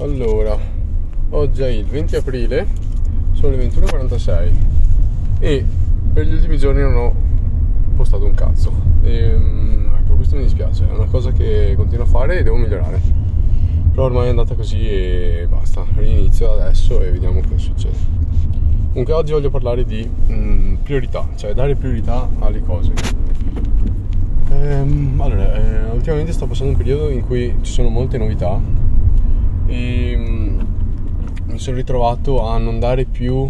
Allora, oggi è il 20 aprile, sono le 21.46 e per gli ultimi giorni non ho postato un cazzo. E, mm, ecco, questo mi dispiace, è una cosa che continuo a fare e devo migliorare. Però ormai è andata così e basta, rinizio adesso e vediamo cosa succede. Comunque oggi voglio parlare di mm, priorità, cioè dare priorità alle cose. Ehm, allora, eh, ultimamente sto passando un periodo in cui ci sono molte novità e mm, mi sono ritrovato a non dare più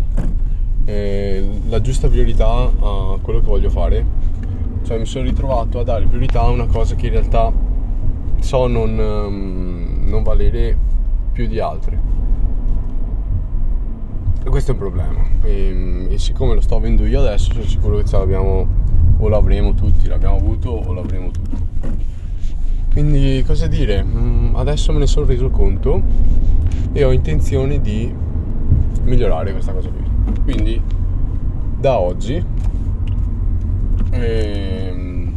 eh, la giusta priorità a quello che voglio fare. Cioè mi sono ritrovato a dare priorità a una cosa che in realtà so non, um, non valere più di altre. E questo è un problema. E, e, siccome lo sto avendo io adesso, sono sicuro che ce l'abbiamo o l'avremo tutti, l'abbiamo avuto o l'avremo tutti. Quindi cosa dire? Mm, adesso me ne sono reso conto e ho intenzione di migliorare questa cosa qui. Quindi da oggi ehm,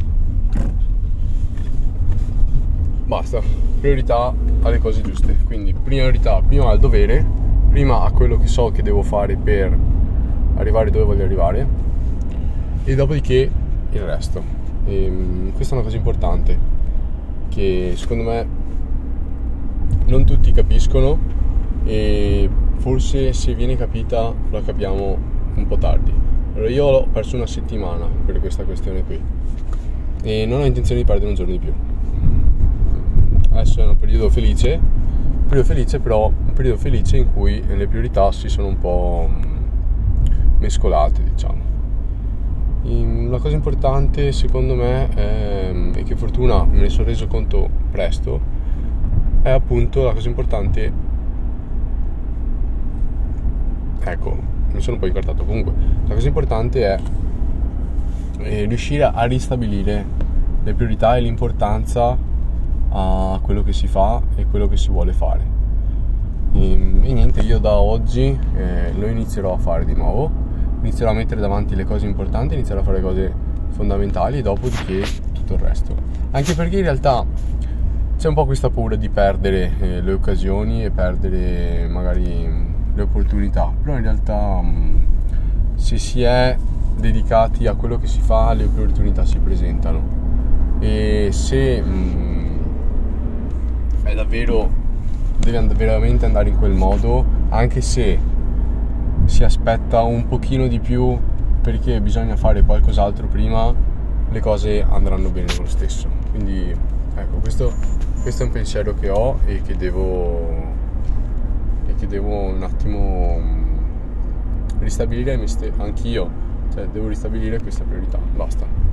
basta, priorità alle cose giuste. Quindi priorità prima al dovere, prima a quello che so che devo fare per arrivare dove voglio arrivare e dopodiché il resto. E, ehm, questa è una cosa importante che secondo me non tutti capiscono e forse se viene capita la capiamo un po' tardi. Allora io ho perso una settimana per questa questione qui e non ho intenzione di perdere un giorno di più. Adesso è un periodo felice, un periodo felice però un periodo felice in cui le priorità si sono un po' mescolate diciamo. La cosa importante secondo me è, e che fortuna me ne sono reso conto presto è appunto la cosa importante. Ecco mi sono un po' incartato comunque. La cosa importante è, è riuscire a ristabilire le priorità e l'importanza a quello che si fa e quello che si vuole fare. E, e niente io da oggi eh, lo inizierò a fare di nuovo inizierò a mettere davanti le cose importanti, inizierò a fare le cose fondamentali e dopodiché tutto il resto. Anche perché in realtà c'è un po' questa paura di perdere eh, le occasioni e perdere magari le opportunità, però in realtà se si è dedicati a quello che si fa le opportunità si presentano e se mh, è davvero deve veramente andare in quel modo anche se si aspetta un pochino di più perché bisogna fare qualcos'altro prima, le cose andranno bene lo stesso. Quindi ecco, questo, questo è un pensiero che ho e che devo, e che devo un attimo ristabilire anch'io, cioè devo ristabilire questa priorità, basta.